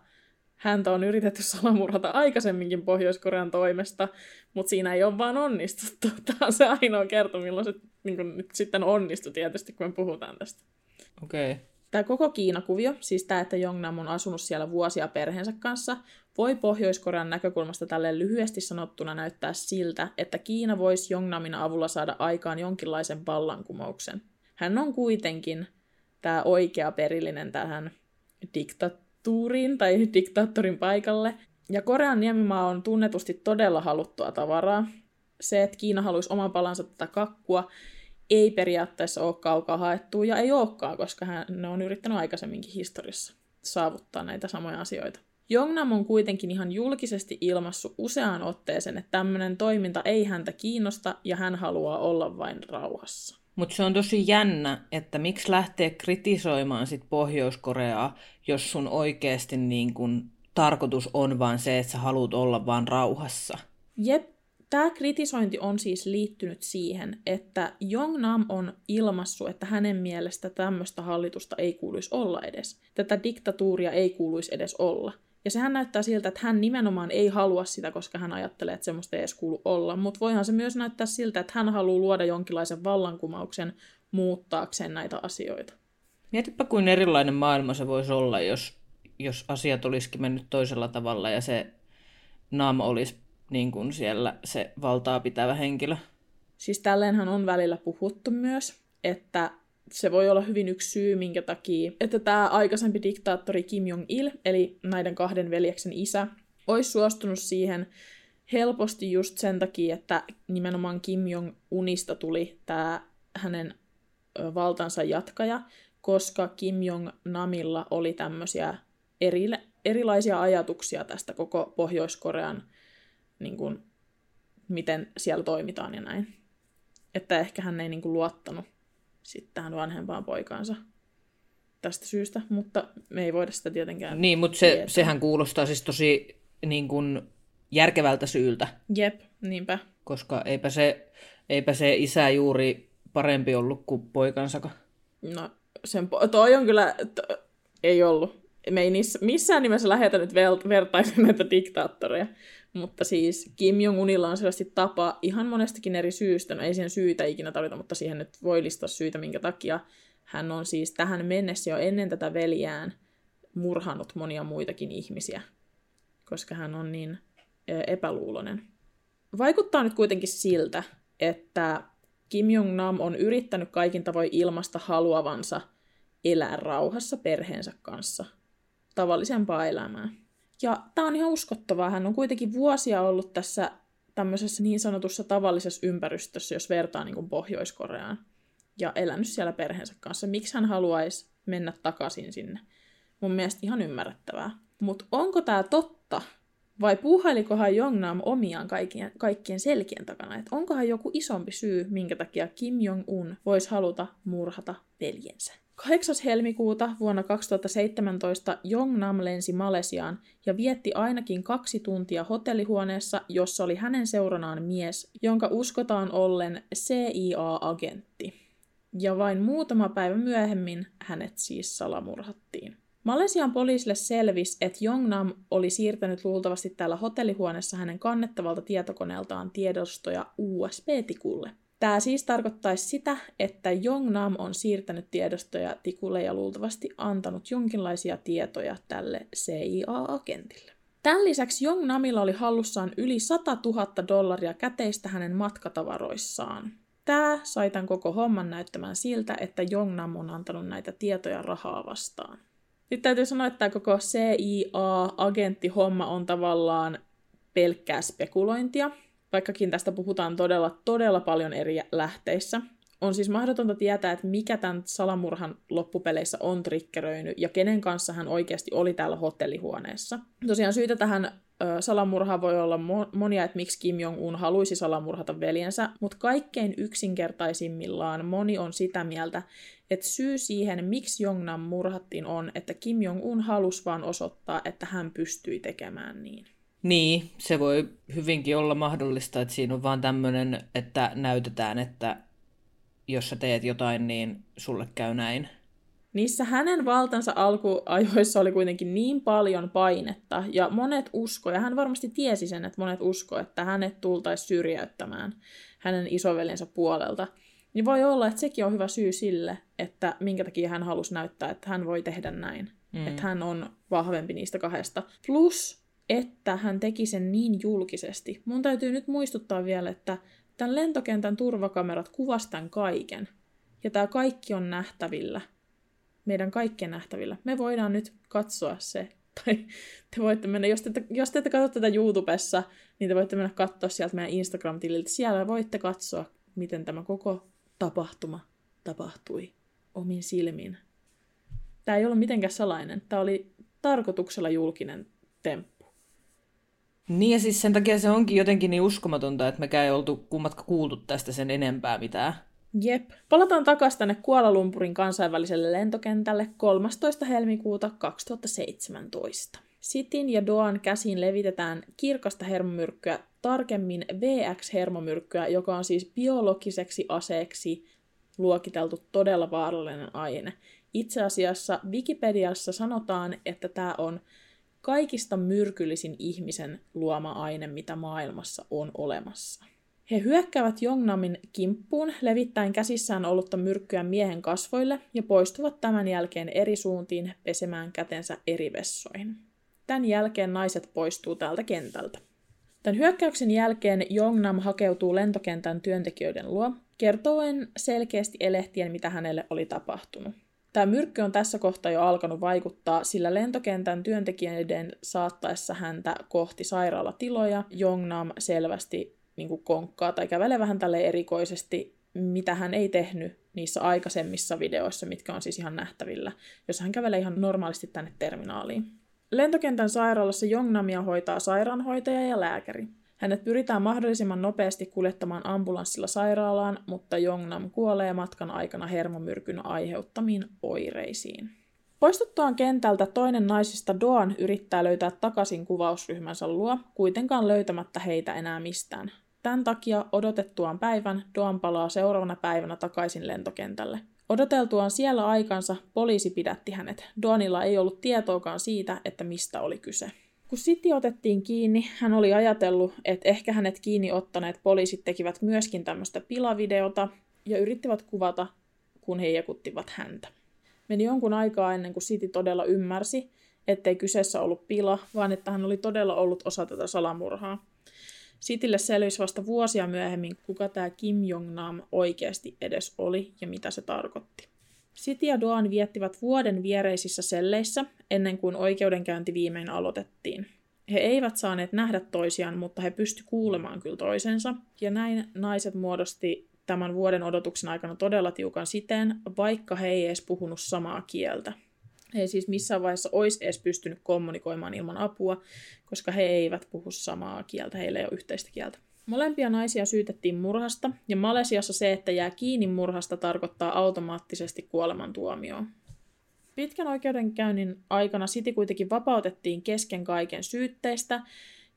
häntä on yritetty <laughs> salamurhata aikaisemminkin Pohjois-Korean toimesta, mutta siinä ei ole vaan onnistuttu. <laughs> Tämä on se ainoa kerta, milloin se niin nyt sitten onnistui tietysti, kun me puhutaan tästä. Okei. Okay. Tämä koko Kiinakuvio, siis tämä, että Jongnam on asunut siellä vuosia perheensä kanssa, voi Pohjois-Korean näkökulmasta tälle lyhyesti sanottuna näyttää siltä, että Kiina voisi Jongnamin avulla saada aikaan jonkinlaisen vallankumouksen. Hän on kuitenkin tämä oikea perillinen tähän diktatuuriin tai <laughs> diktaattorin paikalle. Ja Korean niemimaa on tunnetusti todella haluttua tavaraa. Se, että Kiina haluaisi oman palansa tätä kakkua, ei periaatteessa ole kaukaa haettu ja ei olekaan, koska hän, ne on yrittänyt aikaisemminkin historiassa saavuttaa näitä samoja asioita. Jongnam on kuitenkin ihan julkisesti ilmassu useaan otteeseen, että tämmöinen toiminta ei häntä kiinnosta ja hän haluaa olla vain rauhassa. Mutta se on tosi jännä, että miksi lähtee kritisoimaan sit Pohjois-Koreaa, jos sun oikeasti niin kun tarkoitus on vain se, että sä haluat olla vain rauhassa. Jep, Tämä kritisointi on siis liittynyt siihen, että Jongnam on ilmassu, että hänen mielestä tämmöistä hallitusta ei kuuluisi olla edes. Tätä diktatuuria ei kuuluisi edes olla. Ja sehän näyttää siltä, että hän nimenomaan ei halua sitä, koska hän ajattelee, että semmoista ei edes kuulu olla. Mutta voihan se myös näyttää siltä, että hän haluaa luoda jonkinlaisen vallankumouksen muuttaakseen näitä asioita. Mietipä, kuin erilainen maailma se voisi olla, jos, jos asiat olisikin mennyt toisella tavalla ja se Nam olisi niin kuin siellä se valtaa pitävä henkilö. Siis tälleenhän on välillä puhuttu myös, että se voi olla hyvin yksi syy, minkä takia, että tämä aikaisempi diktaattori Kim Jong-il, eli näiden kahden veljeksen isä, olisi suostunut siihen helposti just sen takia, että nimenomaan Kim Jong-unista tuli tämä hänen valtansa jatkaja, koska Kim Jong-namilla oli tämmöisiä eri, erilaisia ajatuksia tästä koko Pohjois-Korean niin kuin, miten siellä toimitaan ja näin. Että ehkä hän ei niin kuin, luottanut sitten tähän vanhempaan poikaansa tästä syystä, mutta me ei voida sitä tietenkään Niin, mutta se, sehän kuulostaa siis tosi niin kuin, järkevältä syyltä. Jep, niinpä. Koska eipä se, eipä se isä juuri parempi ollut kuin poikansakaan. No, sen po- toi on kyllä, to- ei ollut. Me ei niissä, missään nimessä lähetä nyt vel- vertaisen näitä diktaattoreja. Mutta siis Kim Jong-unilla on selvästi tapa ihan monestakin eri syystä, no ei sen syytä ikinä tarvita, mutta siihen nyt voi listaa syitä, minkä takia hän on siis tähän mennessä jo ennen tätä veljään murhannut monia muitakin ihmisiä, koska hän on niin epäluulonen. Vaikuttaa nyt kuitenkin siltä, että Kim Jong-nam on yrittänyt kaikin tavoin ilmasta haluavansa elää rauhassa perheensä kanssa tavallisempaa elämää. Ja tämä on ihan uskottavaa. Hän on kuitenkin vuosia ollut tässä tämmöisessä niin sanotussa tavallisessa ympäristössä, jos vertaa niin Pohjois-Koreaan, ja elänyt siellä perheensä kanssa. Miksi hän haluaisi mennä takaisin sinne? Mun mielestä ihan ymmärrettävää. Mutta onko tämä totta Vai puuhailikohan Jongnam omiaan kaikkien, kaikkien selkien takana? Että onkohan joku isompi syy, minkä takia Kim Jong-un voisi haluta murhata veljensä? 8. helmikuuta vuonna 2017 Jongnam lensi Malesiaan ja vietti ainakin kaksi tuntia hotellihuoneessa, jossa oli hänen seuranaan mies, jonka uskotaan ollen CIA-agentti. Ja vain muutama päivä myöhemmin hänet siis salamurhattiin. Malesian poliisille selvisi, että Jongnam oli siirtänyt luultavasti täällä hotellihuoneessa hänen kannettavalta tietokoneeltaan tiedostoja USB-tikulle. Tämä siis tarkoittaisi sitä, että Jongnam on siirtänyt tiedostoja tikulle ja luultavasti antanut jonkinlaisia tietoja tälle CIA-agentille. Tämän lisäksi Jongnamilla oli hallussaan yli 100 000 dollaria käteistä hänen matkatavaroissaan. Tämä sai tämän koko homman näyttämään siltä, että Jongnam on antanut näitä tietoja rahaa vastaan. Nyt täytyy sanoa, että tämä koko CIA-agenttihomma on tavallaan pelkkää spekulointia, vaikkakin tästä puhutaan todella, todella paljon eri lähteissä. On siis mahdotonta tietää, että mikä tämän salamurhan loppupeleissä on triggeröinyt ja kenen kanssa hän oikeasti oli täällä hotellihuoneessa. Tosiaan syitä tähän salamurha voi olla monia, että miksi Kim Jong-un haluaisi salamurhata veljensä, mutta kaikkein yksinkertaisimmillaan moni on sitä mieltä, että syy siihen, miksi Jongnam murhattiin on, että Kim Jong-un halusi vaan osoittaa, että hän pystyi tekemään niin. Niin, se voi hyvinkin olla mahdollista, että siinä on vaan tämmöinen, että näytetään, että jos sä teet jotain, niin sulle käy näin. Niissä hänen valtansa alkuajoissa oli kuitenkin niin paljon painetta, ja monet usko, ja hän varmasti tiesi sen, että monet usko, että hänet tultaisi syrjäyttämään hänen isoveljensä puolelta. Niin voi olla, että sekin on hyvä syy sille, että minkä takia hän halusi näyttää, että hän voi tehdä näin. Mm. Että hän on vahvempi niistä kahdesta. Plus, että hän teki sen niin julkisesti. Mun täytyy nyt muistuttaa vielä, että tämän lentokentän turvakamerat kuvastan kaiken. Ja tämä kaikki on nähtävillä meidän kaikkien nähtävillä. Me voidaan nyt katsoa se. <laughs> Tai te voitte mennä, jos te, jos te ette katso tätä YouTubessa, niin te voitte mennä katsoa sieltä meidän Instagram-tililtä. Siellä voitte katsoa, miten tämä koko tapahtuma tapahtui omin silmin. Tämä ei ollut mitenkään salainen. Tämä oli tarkoituksella julkinen temppu. Niin ja siis sen takia se onkin jotenkin niin uskomatonta, että mekään ei oltu kummatkaan kuultu tästä sen enempää mitään. Jep. Palataan takaisin tänne Kuala Lumpurin kansainväliselle lentokentälle 13. helmikuuta 2017. Sitin ja Doan käsiin levitetään kirkasta hermomyrkkyä, tarkemmin VX-hermomyrkkyä, joka on siis biologiseksi aseeksi luokiteltu todella vaarallinen aine. Itse asiassa Wikipediassa sanotaan, että tämä on kaikista myrkyllisin ihmisen luoma aine, mitä maailmassa on olemassa. He hyökkäävät Jongnamin kimppuun levittäen käsissään ollutta myrkkyä miehen kasvoille ja poistuvat tämän jälkeen eri suuntiin pesemään kätensä eri vessoihin. Tämän jälkeen naiset poistuu tältä kentältä. Tämän hyökkäyksen jälkeen Jongnam hakeutuu lentokentän työntekijöiden luo, kertoen selkeästi elehtien, mitä hänelle oli tapahtunut. Tämä myrkky on tässä kohtaa jo alkanut vaikuttaa, sillä lentokentän työntekijöiden saattaessa häntä kohti sairaalatiloja Jongnam selvästi niin kuin konkkaa tai kävelee vähän tälle erikoisesti, mitä hän ei tehnyt niissä aikaisemmissa videoissa, mitkä on siis ihan nähtävillä, jos hän kävelee ihan normaalisti tänne terminaaliin. Lentokentän sairaalassa Jongnamia hoitaa sairaanhoitaja ja lääkäri. Hänet pyritään mahdollisimman nopeasti kuljettamaan ambulanssilla sairaalaan, mutta Jongnam kuolee matkan aikana hermomyrkyn aiheuttamiin oireisiin. Poistuttuaan kentältä toinen naisista Doan yrittää löytää takaisin kuvausryhmänsä luo, kuitenkaan löytämättä heitä enää mistään. Tämän takia odotettuaan päivän Doan palaa seuraavana päivänä takaisin lentokentälle. Odoteltuaan siellä aikansa poliisi pidätti hänet. Doanilla ei ollut tietoakaan siitä, että mistä oli kyse. Kun City otettiin kiinni, hän oli ajatellut, että ehkä hänet kiinni ottaneet poliisit tekivät myöskin tämmöistä pilavideota ja yrittivät kuvata, kun he jakuttivat häntä. Meni jonkun aikaa ennen kuin City todella ymmärsi, ettei kyseessä ollut pila, vaan että hän oli todella ollut osa tätä salamurhaa. Sitille selvisi vasta vuosia myöhemmin, kuka tämä Kim Jong-nam oikeasti edes oli ja mitä se tarkoitti. Siti ja Doan viettivät vuoden viereisissä selleissä ennen kuin oikeudenkäynti viimein aloitettiin. He eivät saaneet nähdä toisiaan, mutta he pysty kuulemaan kyllä toisensa, ja näin naiset muodosti tämän vuoden odotuksen aikana todella tiukan siteen, vaikka he ei edes puhunut samaa kieltä. He ei siis missään vaiheessa olisi edes pystynyt kommunikoimaan ilman apua, koska he eivät puhu samaa kieltä, heillä ei ole yhteistä kieltä. Molempia naisia syytettiin murhasta, ja Malesiassa se, että jää kiinni murhasta, tarkoittaa automaattisesti kuolemantuomioon. Pitkän oikeudenkäynnin aikana Siti kuitenkin vapautettiin kesken kaiken syytteistä,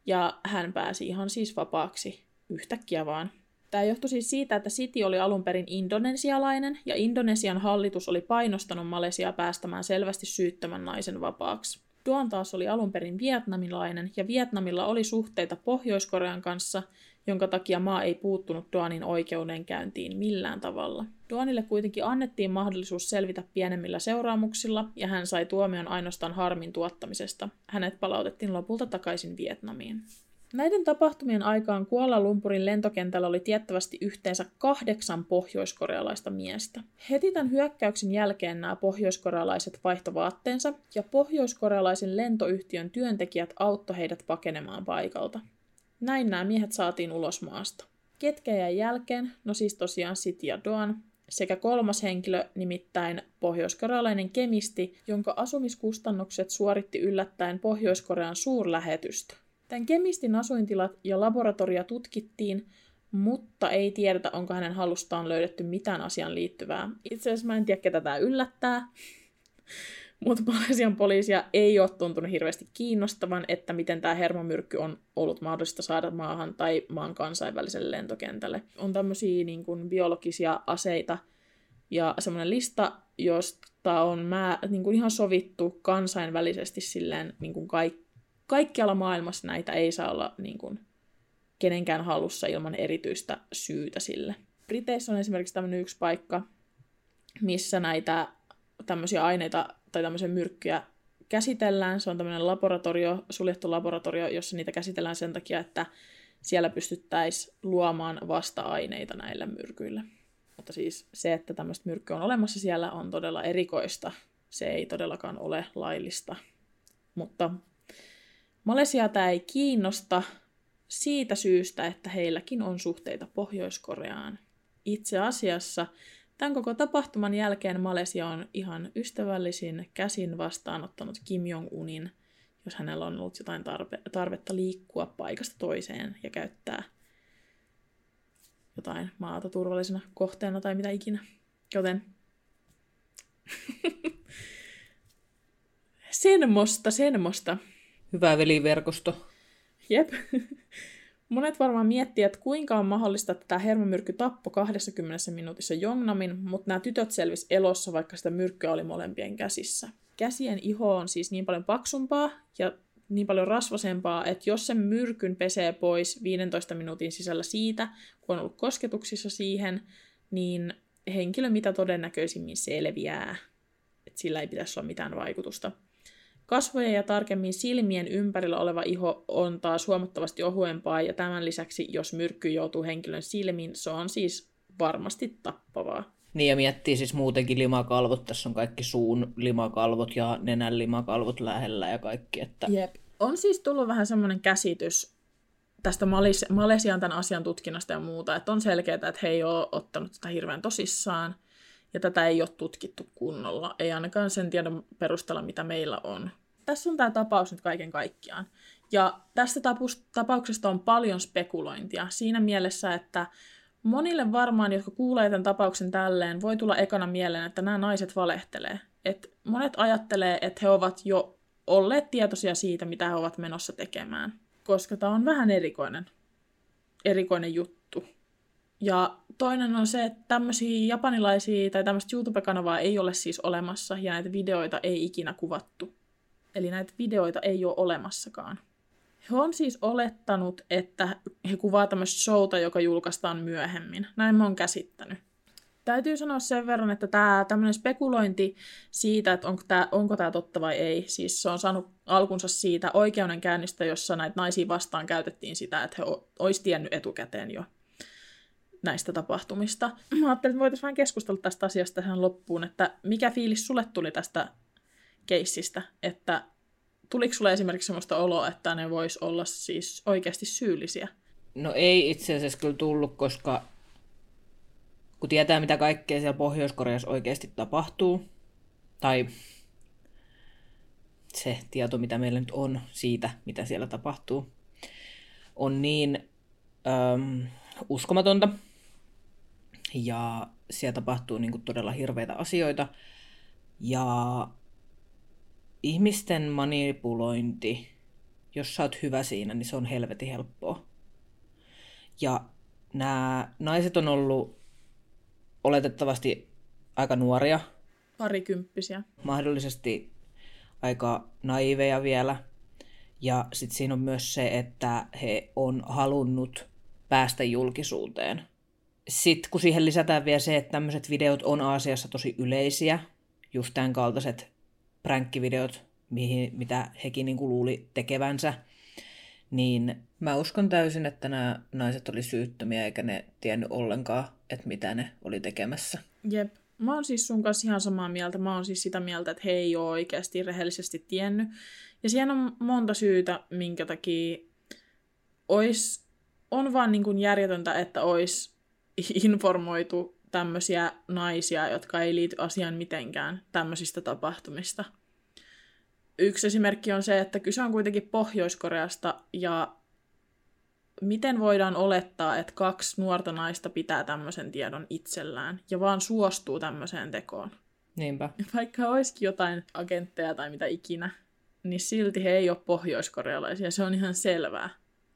ja hän pääsi ihan siis vapaaksi yhtäkkiä vaan. Tämä johtui siis siitä, että Siti oli alun perin indonesialainen, ja Indonesian hallitus oli painostanut Malesiaa päästämään selvästi syyttömän naisen vapaaksi. Duan taas oli alun perin vietnamilainen, ja Vietnamilla oli suhteita Pohjois-Korean kanssa, jonka takia maa ei puuttunut Duanin oikeudenkäyntiin millään tavalla. Duanille kuitenkin annettiin mahdollisuus selvitä pienemmillä seuraamuksilla, ja hän sai tuomion ainoastaan harmin tuottamisesta. Hänet palautettiin lopulta takaisin Vietnamiin. Näiden tapahtumien aikaan Kuala Lumpurin lentokentällä oli tiettävästi yhteensä kahdeksan pohjoiskorealaista miestä. Heti tämän hyökkäyksen jälkeen nämä pohjoiskorealaiset vaihtovaatteensa ja pohjoiskorealaisen lentoyhtiön työntekijät auttoi heidät pakenemaan paikalta. Näin nämä miehet saatiin ulos maasta. Ketkä jäi jälkeen? No siis tosiaan Sit ja Doan, sekä kolmas henkilö, nimittäin pohjoiskorealainen kemisti, jonka asumiskustannukset suoritti yllättäen Pohjois-Korean suurlähetystä. Tämän kemistin asuintilat ja laboratoria tutkittiin, mutta ei tiedetä, onko hänen halustaan löydetty mitään asian liittyvää. Itse asiassa mä en tiedä, ketä tämä yllättää, mutta Malesian poliisia ei ole tuntunut hirveästi kiinnostavan, että miten tämä hermomyrkky on ollut mahdollista saada maahan tai maan kansainväliselle lentokentälle. On tämmöisiä niin kuin, biologisia aseita ja semmoinen lista, josta on mä, niin kuin ihan sovittu kansainvälisesti silleen niin kuin kaikki kaikkialla maailmassa näitä ei saa olla niin kuin, kenenkään halussa ilman erityistä syytä sille. Briteissä on esimerkiksi tämmöinen yksi paikka, missä näitä tämmöisiä aineita tai tämmöisiä myrkkyjä käsitellään. Se on tämmöinen laboratorio, suljettu laboratorio, jossa niitä käsitellään sen takia, että siellä pystyttäisiin luomaan vasta-aineita näille myrkyille. Mutta siis se, että tämmöistä myrkkyä on olemassa siellä, on todella erikoista. Se ei todellakaan ole laillista. Mutta Malesia tämä ei kiinnosta siitä syystä, että heilläkin on suhteita Pohjois-Koreaan. Itse asiassa tämän koko tapahtuman jälkeen Malesia on ihan ystävällisin käsin vastaanottanut Kim Jong-unin, jos hänellä on ollut jotain tarpe- tarvetta liikkua paikasta toiseen ja käyttää jotain maata turvallisena kohteena tai mitä ikinä. Joten <laughs> senmosta, senmosta. Hyvä veliverkosto. Jep. <laughs> Monet varmaan miettii, että kuinka on mahdollista, että tämä hermomyrkky tappo 20 minuutissa Jongnamin, mutta nämä tytöt selvis elossa, vaikka sitä myrkkyä oli molempien käsissä. Käsien iho on siis niin paljon paksumpaa ja niin paljon rasvasempaa, että jos sen myrkyn pesee pois 15 minuutin sisällä siitä, kun on ollut kosketuksissa siihen, niin henkilö mitä todennäköisimmin selviää. Että sillä ei pitäisi olla mitään vaikutusta. Kasvojen ja tarkemmin silmien ympärillä oleva iho on taas huomattavasti ohuempaa ja tämän lisäksi, jos myrkky joutuu henkilön silmiin, se on siis varmasti tappavaa. Niin ja miettii siis muutenkin limakalvot, tässä on kaikki suun limakalvot ja nenän limakalvot lähellä ja kaikki. Että... Jep. On siis tullut vähän semmoinen käsitys tästä Malis- Malesian tämän asian tutkinnasta ja muuta, että on selkeää, että he ei ole ottanut tätä hirveän tosissaan ja tätä ei ole tutkittu kunnolla, ei ainakaan sen tiedon perusteella, mitä meillä on. Tässä on tämä tapaus nyt kaiken kaikkiaan. Ja tästä tapauksesta on paljon spekulointia siinä mielessä, että monille varmaan, jotka kuulee tämän tapauksen tälleen, voi tulla ekana mieleen, että nämä naiset valehtelee. Et monet ajattelee, että he ovat jo olleet tietoisia siitä, mitä he ovat menossa tekemään. Koska tämä on vähän erikoinen, erikoinen juttu. Ja toinen on se, että tämmöisiä japanilaisia tai tämmöistä YouTube-kanavaa ei ole siis olemassa ja näitä videoita ei ikinä kuvattu. Eli näitä videoita ei ole olemassakaan. He on siis olettanut, että he kuvaa tämmöistä showta, joka julkaistaan myöhemmin. Näin mä oon käsittänyt. Täytyy sanoa sen verran, että tämä tämmöinen spekulointi siitä, että onko tämä, onko tämä totta vai ei, siis se on saanut alkunsa siitä oikeudenkäynnistä, jossa näitä naisia vastaan käytettiin sitä, että he olisivat tiennyt etukäteen jo näistä tapahtumista. Mä ajattelin, että voitaisiin vähän keskustella tästä asiasta tähän loppuun, että mikä fiilis sulle tuli tästä keissistä, että tuliko sulle esimerkiksi sellaista oloa, että ne vois olla siis oikeasti syyllisiä? No ei itse asiassa kyllä tullut, koska kun tietää, mitä kaikkea siellä Pohjois-Koreassa oikeasti tapahtuu, tai se tieto, mitä meillä nyt on siitä, mitä siellä tapahtuu, on niin äm, uskomatonta. Ja siellä tapahtuu niin kuin todella hirveitä asioita. Ja ihmisten manipulointi, jos sä oot hyvä siinä, niin se on helvetin helppoa. Ja nämä naiset on ollut oletettavasti aika nuoria. Parikymppisiä. Mahdollisesti aika naiveja vielä. Ja sitten siinä on myös se, että he on halunnut päästä julkisuuteen. Sitten kun siihen lisätään vielä se, että tämmöiset videot on Aasiassa tosi yleisiä, just tämän kaltaiset pränkkivideot, mihin, mitä hekin niin luuli tekevänsä, niin mä uskon täysin, että nämä naiset oli syyttömiä eikä ne tiennyt ollenkaan, että mitä ne oli tekemässä. Jep. Mä oon siis sun kanssa ihan samaa mieltä. Mä oon siis sitä mieltä, että he ei ole oikeasti rehellisesti tiennyt. Ja siihen on monta syytä, minkä takia ois, on vaan niin kuin järjetöntä, että olisi <laughs> informoitu tämmöisiä naisia, jotka ei liity asiaan mitenkään tämmöisistä tapahtumista. Yksi esimerkki on se, että kyse on kuitenkin Pohjois-Koreasta ja miten voidaan olettaa, että kaksi nuorta naista pitää tämmöisen tiedon itsellään ja vaan suostuu tämmöiseen tekoon? Niinpä. <laughs> Vaikka olisikin jotain agentteja tai mitä ikinä, niin silti he ei ole pohjoiskorealaisia. Se on ihan selvää,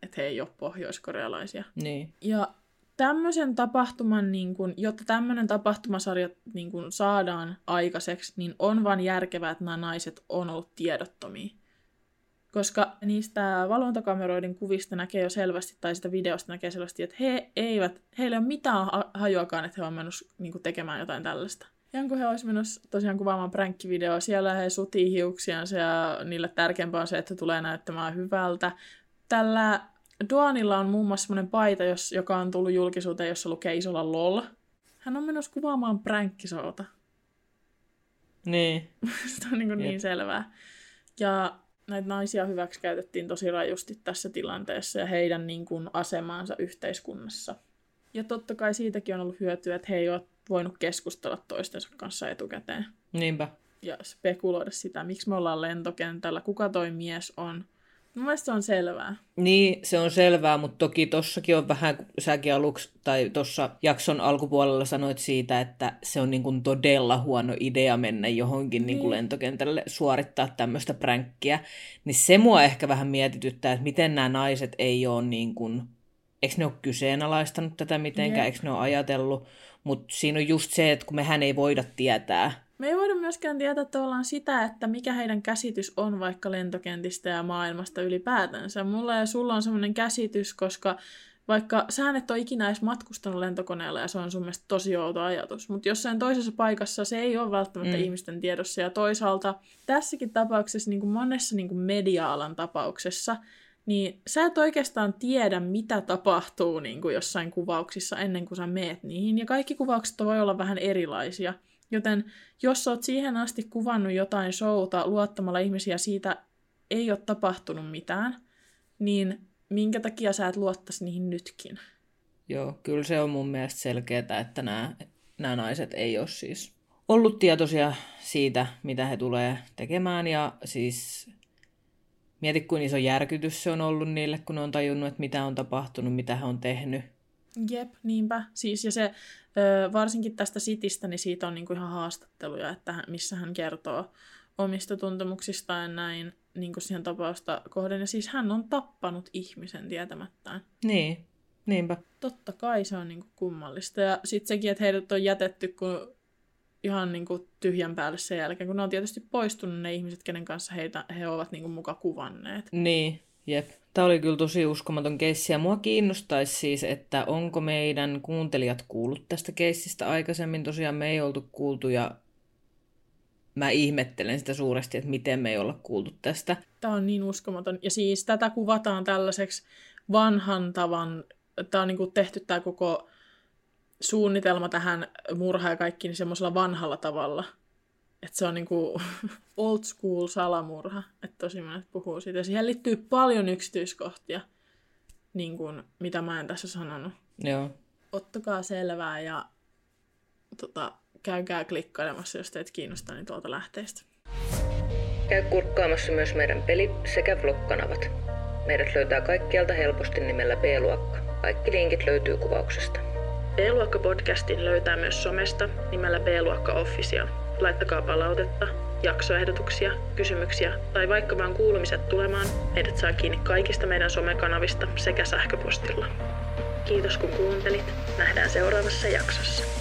että he ei ole pohjoiskorealaisia. Niin. Ja tämmöisen tapahtuman, niin kun, jotta tämmöinen tapahtumasarja niin kun saadaan aikaiseksi, niin on vaan järkevää, että nämä naiset on ollut tiedottomia. Koska niistä valvontakameroiden kuvista näkee jo selvästi, tai sitä videosta näkee selvästi, että he eivät, heillä ei ole mitään hajuakaan, että he ovat menossa niin tekemään jotain tällaista. Ja kun he olisivat menossa tosiaan kuvaamaan pränkkivideoa, siellä he sutii hiuksiansa ja niille tärkeämpää on se, että tulee näyttämään hyvältä. Tällä Duanilla on muun muassa semmoinen paita, jos, joka on tullut julkisuuteen, jossa lukee isolla LOL. Hän on menossa kuvaamaan pränkkisouta. Niin. <laughs> Se on niin, niin selvää. Ja näitä naisia hyväksikäytettiin tosi rajusti tässä tilanteessa ja heidän niin kuin, asemaansa yhteiskunnassa. Ja totta kai siitäkin on ollut hyötyä, että he ei ole voinut keskustella toistensa kanssa etukäteen. Niinpä. Ja spekuloida sitä, miksi me ollaan lentokentällä, kuka toi mies on – Mun mielestä se on selvää. Niin, se on selvää, mutta toki tossakin on vähän, kun säkin aluksi, tai tuossa jakson alkupuolella sanoit siitä, että se on niin kuin todella huono idea mennä johonkin niin. Niin kuin lentokentälle suorittaa tämmöistä pränkkiä. Niin se mua ehkä vähän mietityttää, että miten nämä naiset ei ole niin kuin, eikö ne ole kyseenalaistanut tätä mitenkään, eikö ne ole ajatellut, mutta siinä on just se, että kun mehän ei voida tietää, me ei voida myöskään tietää tavallaan sitä, että mikä heidän käsitys on vaikka lentokentistä ja maailmasta ylipäätänsä. Mulla ja sulla on semmoinen käsitys, koska vaikka sä et ole ikinä edes matkustanut lentokoneella ja se on sun mielestä tosi outo ajatus, mutta jossain toisessa paikassa se ei ole välttämättä mm. ihmisten tiedossa. Ja toisaalta tässäkin tapauksessa, niin kuin monessa niin kuin media-alan tapauksessa, niin sä et oikeastaan tiedä, mitä tapahtuu niin kuin jossain kuvauksissa ennen kuin sä meet niihin. Ja kaikki kuvaukset voi olla vähän erilaisia. Joten jos oot siihen asti kuvannut jotain showta luottamalla ihmisiä siitä ei ole tapahtunut mitään, niin minkä takia sä et luottaisi niihin nytkin? Joo, kyllä se on mun mielestä selkeää, että nämä, nämä naiset ei ole siis ollut tietoisia siitä, mitä he tulee tekemään. Ja siis mieti, kuin iso järkytys se on ollut niille, kun ne on tajunnut, että mitä on tapahtunut, mitä he on tehnyt. Jep, niinpä. Siis, ja se varsinkin tästä sitistä, niin siitä on niinku ihan haastatteluja, että missä hän kertoo omista tuntemuksistaan ja näin niin kuin siihen tapausta kohden. Ja siis hän on tappanut ihmisen tietämättään. Niin, niinpä. Totta kai se on niin kuin kummallista. Ja sitten sekin, että heidät on jätetty kun ihan niin kuin tyhjän päälle sen jälkeen, kun ne on tietysti poistunut ne ihmiset, kenen kanssa heitä, he ovat niin kuin muka kuvanneet. Niin, jep. Tämä oli kyllä tosi uskomaton keissi ja mua kiinnostaisi siis, että onko meidän kuuntelijat kuullut tästä keissistä aikaisemmin. Tosiaan me ei oltu kuultu ja mä ihmettelen sitä suuresti, että miten me ei olla kuultu tästä. Tämä on niin uskomaton. Ja siis tätä kuvataan tällaiseksi vanhan tavan, tämä on niin kuin tehty tämä koko suunnitelma tähän murhaan ja kaikki niin semmoisella vanhalla tavalla – että se on niinku <laughs> old school salamurha, että tosi monet puhuu siitä. Siihen liittyy paljon yksityiskohtia, niin kuin, mitä mä en tässä sanonut. Joo. Ottakaa selvää ja tota, käykää klikkailemassa, jos teet kiinnostaa niin tuolta lähteistä. Käy kurkkaamassa myös meidän peli- sekä vlog-kanavat. Meidät löytää kaikkialta helposti nimellä B-luokka. Kaikki linkit löytyy kuvauksesta. B-luokka-podcastin löytää myös somesta nimellä B-luokka Official. Laittakaa palautetta, jaksoehdotuksia, kysymyksiä tai vaikka vaan kuulumiset tulemaan. Meidät saa kiinni kaikista meidän somekanavista sekä sähköpostilla. Kiitos kun kuuntelit. Nähdään seuraavassa jaksossa.